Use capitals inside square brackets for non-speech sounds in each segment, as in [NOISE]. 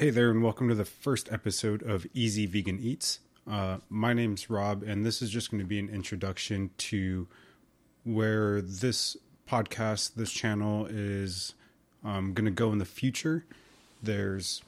Hey there, and welcome to the first episode of Easy Vegan Eats. Uh, my name's Rob, and this is just going to be an introduction to where this podcast, this channel is um, going to go in the future. There's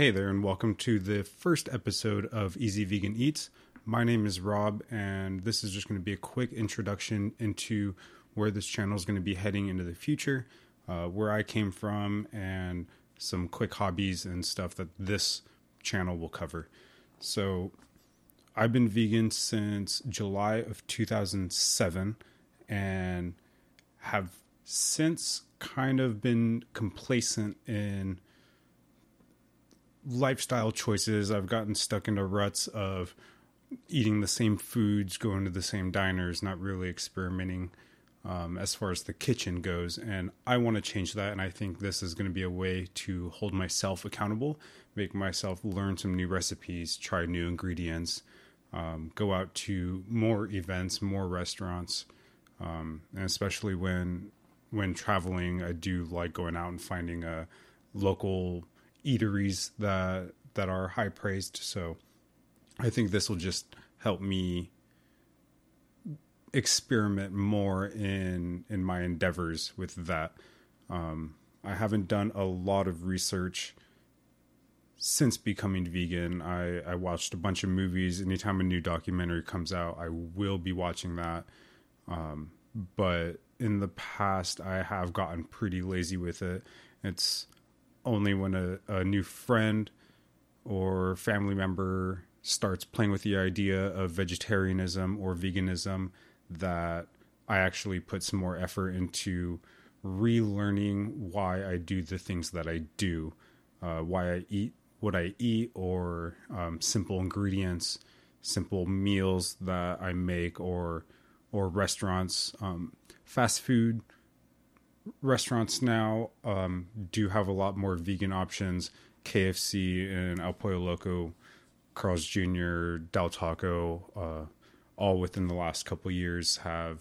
Hey there, and welcome to the first episode of Easy Vegan Eats. My name is Rob, and this is just going to be a quick introduction into where this channel is going to be heading into the future, uh, where I came from, and some quick hobbies and stuff that this channel will cover. So, I've been vegan since July of 2007 and have since kind of been complacent in lifestyle choices. I've gotten stuck into ruts of eating the same foods, going to the same diners, not really experimenting um, as far as the kitchen goes. And I want to change that. And I think this is going to be a way to hold myself accountable, make myself learn some new recipes, try new ingredients, um, go out to more events, more restaurants. Um, and especially when when traveling, I do like going out and finding a local eateries that that are high praised. So I think this will just help me experiment more in in my endeavors with that. Um, I haven't done a lot of research since becoming vegan. I, I watched a bunch of movies. Anytime a new documentary comes out, I will be watching that. Um, but in the past, I have gotten pretty lazy with it. It's only when a, a new friend or family member starts playing with the idea of vegetarianism or veganism that I actually put some more effort into relearning why I do the things that I do, uh, why I eat what I eat, or um, simple ingredients, simple meals that I make, or or restaurants, um, fast food restaurants now um, do have a lot more vegan options. KFC and El Pollo Loco, Carl's Jr., Del Taco, uh, all within the last couple years have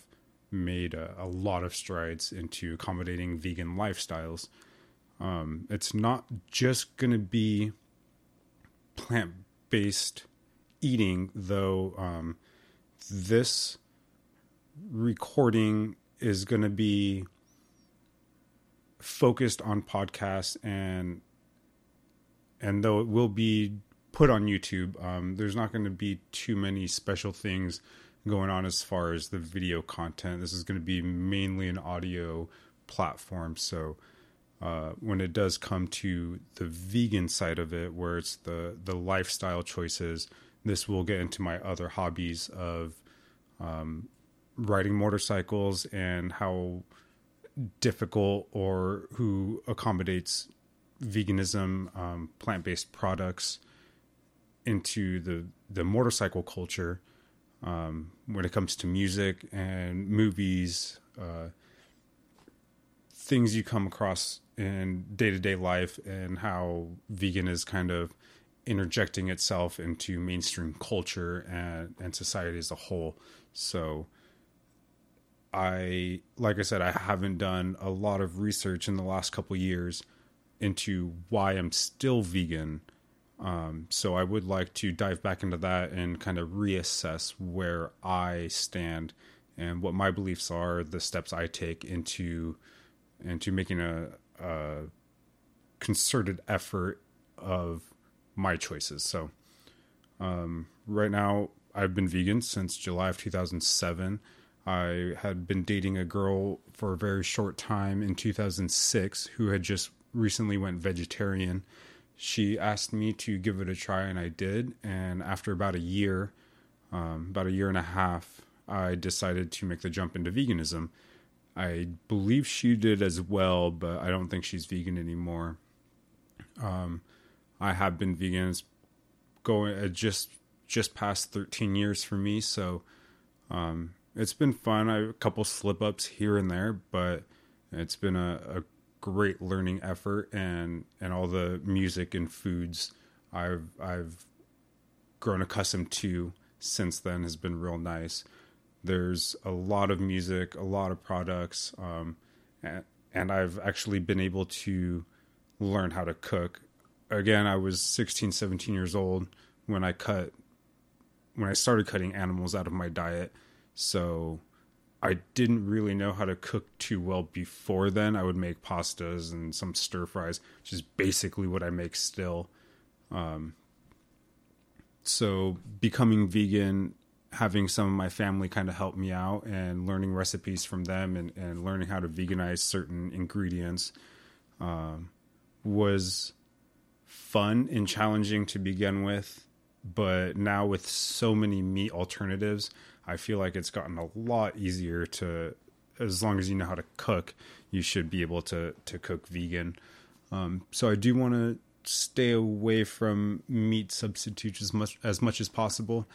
made a, a, lot of strides into accommodating vegan lifestyles. Um, it's not just going to be plant based eating, though. Um, this recording is going to be focused on podcasts and and though it will be put on YouTube, um, there's not going to be too many special things going on as far as the video content. This is going to be mainly an audio platform. So uh, when it does come to the vegan side of it, where it's the the lifestyle choices, this will get into my other hobbies of um, riding motorcycles and how difficult or who accommodates veganism, um, plant based products into the the motorcycle culture um, when it comes to music and movies, uh, things you come across in day to day life, and how vegan is kind of interjecting itself into mainstream culture and, and society as a whole. So I like I said I haven't done a lot of research in the last couple years into why I'm still vegan. Um, so I would like to dive back into that and kind of reassess where I stand and what my beliefs are, the steps I take into into making a, a concerted effort of my choices. So um, right now I've been vegan since July of 2007. I had been dating a girl for a very short time in 2006 who had just recently went vegetarian. She asked me to give it a try, and I did. And after about a year, um, about a year and a half, I decided to make the jump into veganism. I believe she did as well, but I don't think she's vegan anymore. Um, I have been vegan going uh, just just past 13 years for me, so um, it's been fun. I have a couple slip ups here and there, but it's been a, a great learning effort and and all the music and foods I've I've grown accustomed to since then has been real nice. There's a lot of music, a lot of products, um, and, and I've actually been able to learn how to cook. Again, I was 16, 17 years old when I cut when I started cutting animals out of my diet. So I didn't really know how to cook too well before then. I would make pastas and some stir fries, which is basically what I make still. Um, so becoming vegan, having some of my family kind of help me out and learning recipes from them and, and learning how to veganize certain ingredients um, was fun and challenging to begin with. But now with so many meat alternatives, I feel like it's gotten a lot easier to, as long as you know how to cook, you should be able to to cook vegan. Um, so I do want to stay away from meat substitutes as much as much as possible,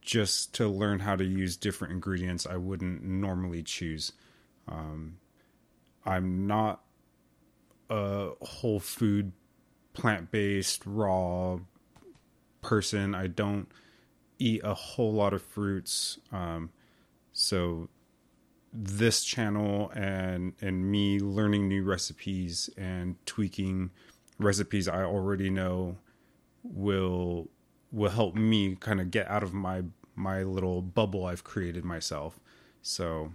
just to learn how to use different ingredients I wouldn't normally choose. Um, I'm not a whole food, plant based, raw person. I don't eat a whole lot of fruits. Um, so this channel and and me learning new recipes and tweaking recipes I already know will will help me kind of get out of my my little bubble I've created myself. So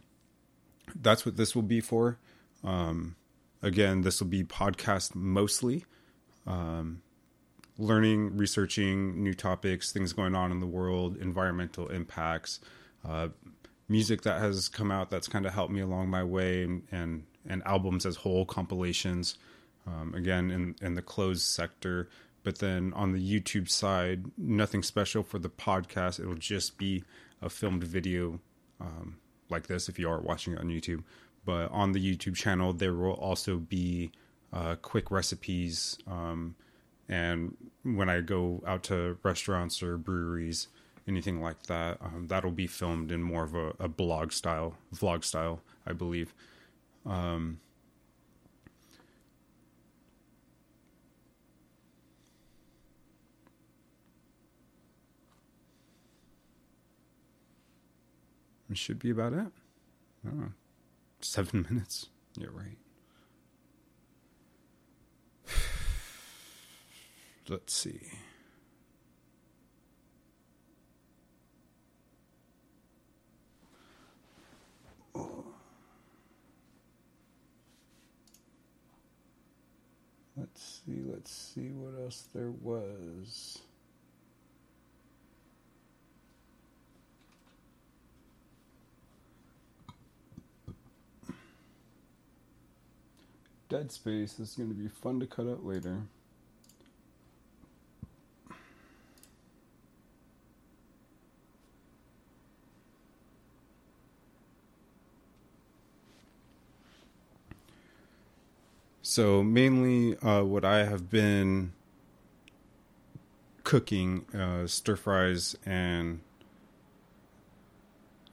that's what this will be for. Um, again, this will be podcast mostly. Um, learning, researching new topics, things going on in the world, environmental impacts, uh, music that has come out that's kind of helped me along my way, and and, and albums as whole compilations. Um, again, in in the closed sector, but then on the YouTube side, nothing special for the podcast. It'll just be a filmed video um, like this if you are watching it on YouTube. But on the YouTube channel, there will also be uh, quick recipes. Um, and when I go out to restaurants or breweries, anything like that, um, that'll be filmed in more of a, a, blog style, vlog style, I believe. Um, it should be about it. Seven [LAUGHS] minutes. You're right. Let's see. Let's see, let's see what else there was. Dead Space is going to be fun to cut out later. So mainly, uh, what I have been cooking uh, stir fries and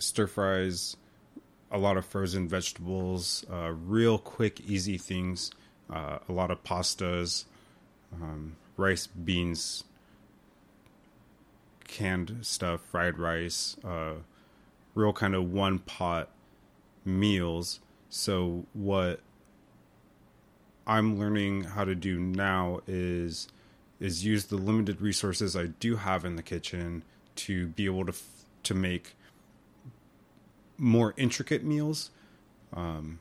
stir fries, a lot of frozen vegetables, uh, real quick, easy things, uh, a lot of pastas, um, rice, beans, canned stuff, fried rice, uh, real kind of one pot meals. So what I'm learning how to do now is is use the limited resources I do have in the kitchen to be able to to make more intricate meals. Um,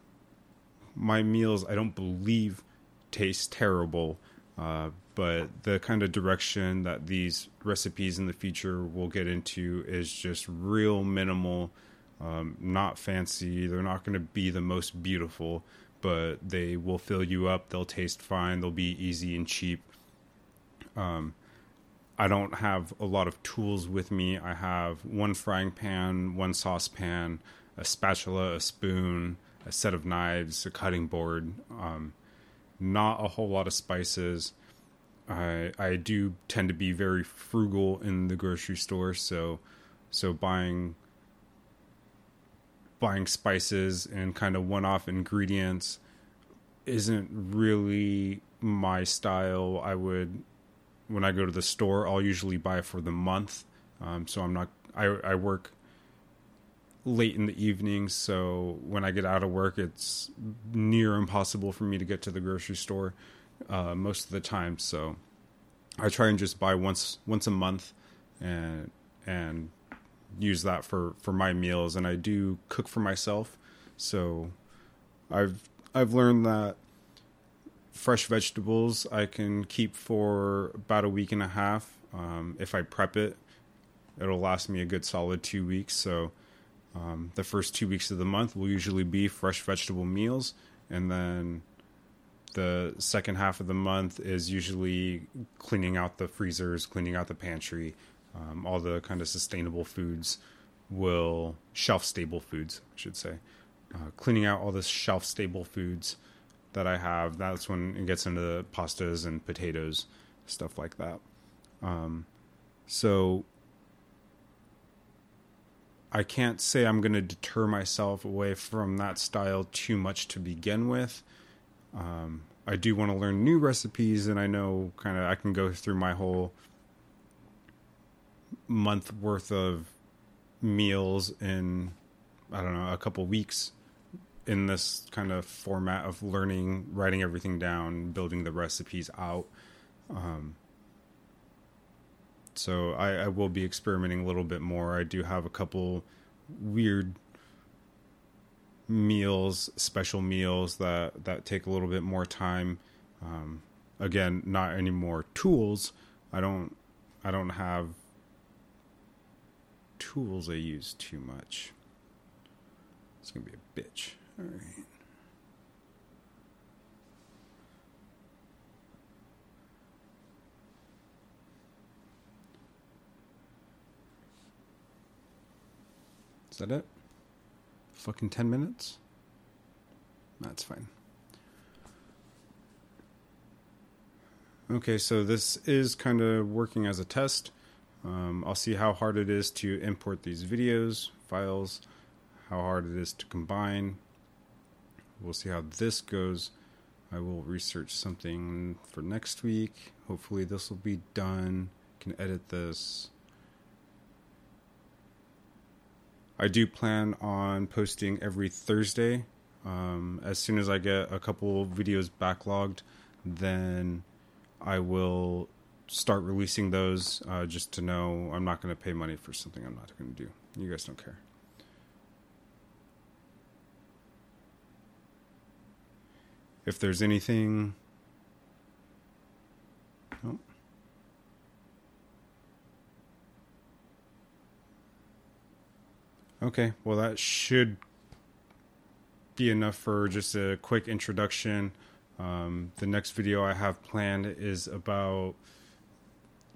my meals, I don't believe, taste terrible, uh, but the kind of direction that these recipes in the future will get into is just real minimal, um, not fancy. They're not going to be the most beautiful, but they will fill you up. They'll taste fine. They'll be easy and cheap. Um, I don't have a lot of tools with me. I have one frying pan, one saucepan, a spatula, a spoon, a set of knives, a cutting board. Um, not a whole lot of spices. I I do tend to be very frugal in the grocery store, so so buying buying spices and kind of one off ingredients isn't really my style. I would when I go to the store, I'll usually buy for the month. Um, so I'm not. I I work late in the evening. so when I get out of work, it's near impossible for me to get to the grocery store uh, most of the time. So I try and just buy once once a month, and and use that for for my meals. And I do cook for myself, so I've I've learned that fresh vegetables I can keep for about a week and a half. Um, if I prep it, it'll last me a good solid two weeks. So um, the first two weeks of the month will usually be fresh vegetable meals, and then the second half of the month is usually cleaning out the freezers, cleaning out the pantry, um, all the kind of sustainable foods will shelf stable foods, I should say, uh, cleaning out all the shelf stable foods that I have. That's when it gets into the pastas and potatoes, stuff like that. Um, so I can't say I'm going to deter myself away from that style too much to begin with. Um, I do want to learn new recipes, and I know kind of I can go through my whole month worth of meals in I don't know a couple weeks in this kind of format of learning, writing everything down, building the recipes out. Um, so I, I will be experimenting a little bit more. I do have a couple weird meals, special meals that that take a little bit more time. Um, again, not any more tools. I don't I don't have tools I use too much. It's gonna be a bitch. All right. Is that it? Fucking 10 minutes? That's fine. Okay, so this is kind of working as a test. Um, I'll see how hard it is to import these videos, files, how hard it is to combine. We'll see how this goes. I will research something for next week. Hopefully, this will be done. Can edit this. I do plan on posting every Thursday. Um, as soon as I get a couple videos backlogged, then I will start releasing those uh, just to know I'm not going to pay money for something I'm not going to do. You guys don't care. If there's anything. Oh. Okay, well, that should be enough for just a quick introduction. Um, the next video I have planned is about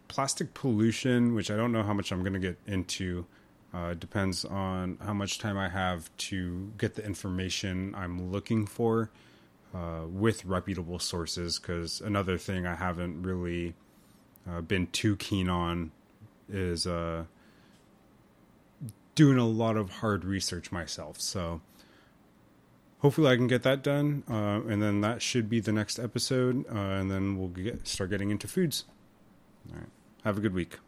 plastic pollution, which I don't know how much I'm going to get into. Uh, depends on how much time I have to get the information I'm looking for uh, with reputable sources. Because another thing I haven't really uh, been too keen on is uh, doing a lot of hard research myself. So hopefully I can get that done, uh, and then that should be the next episode, uh, and then we'll get start getting into foods. All right. Have a good week.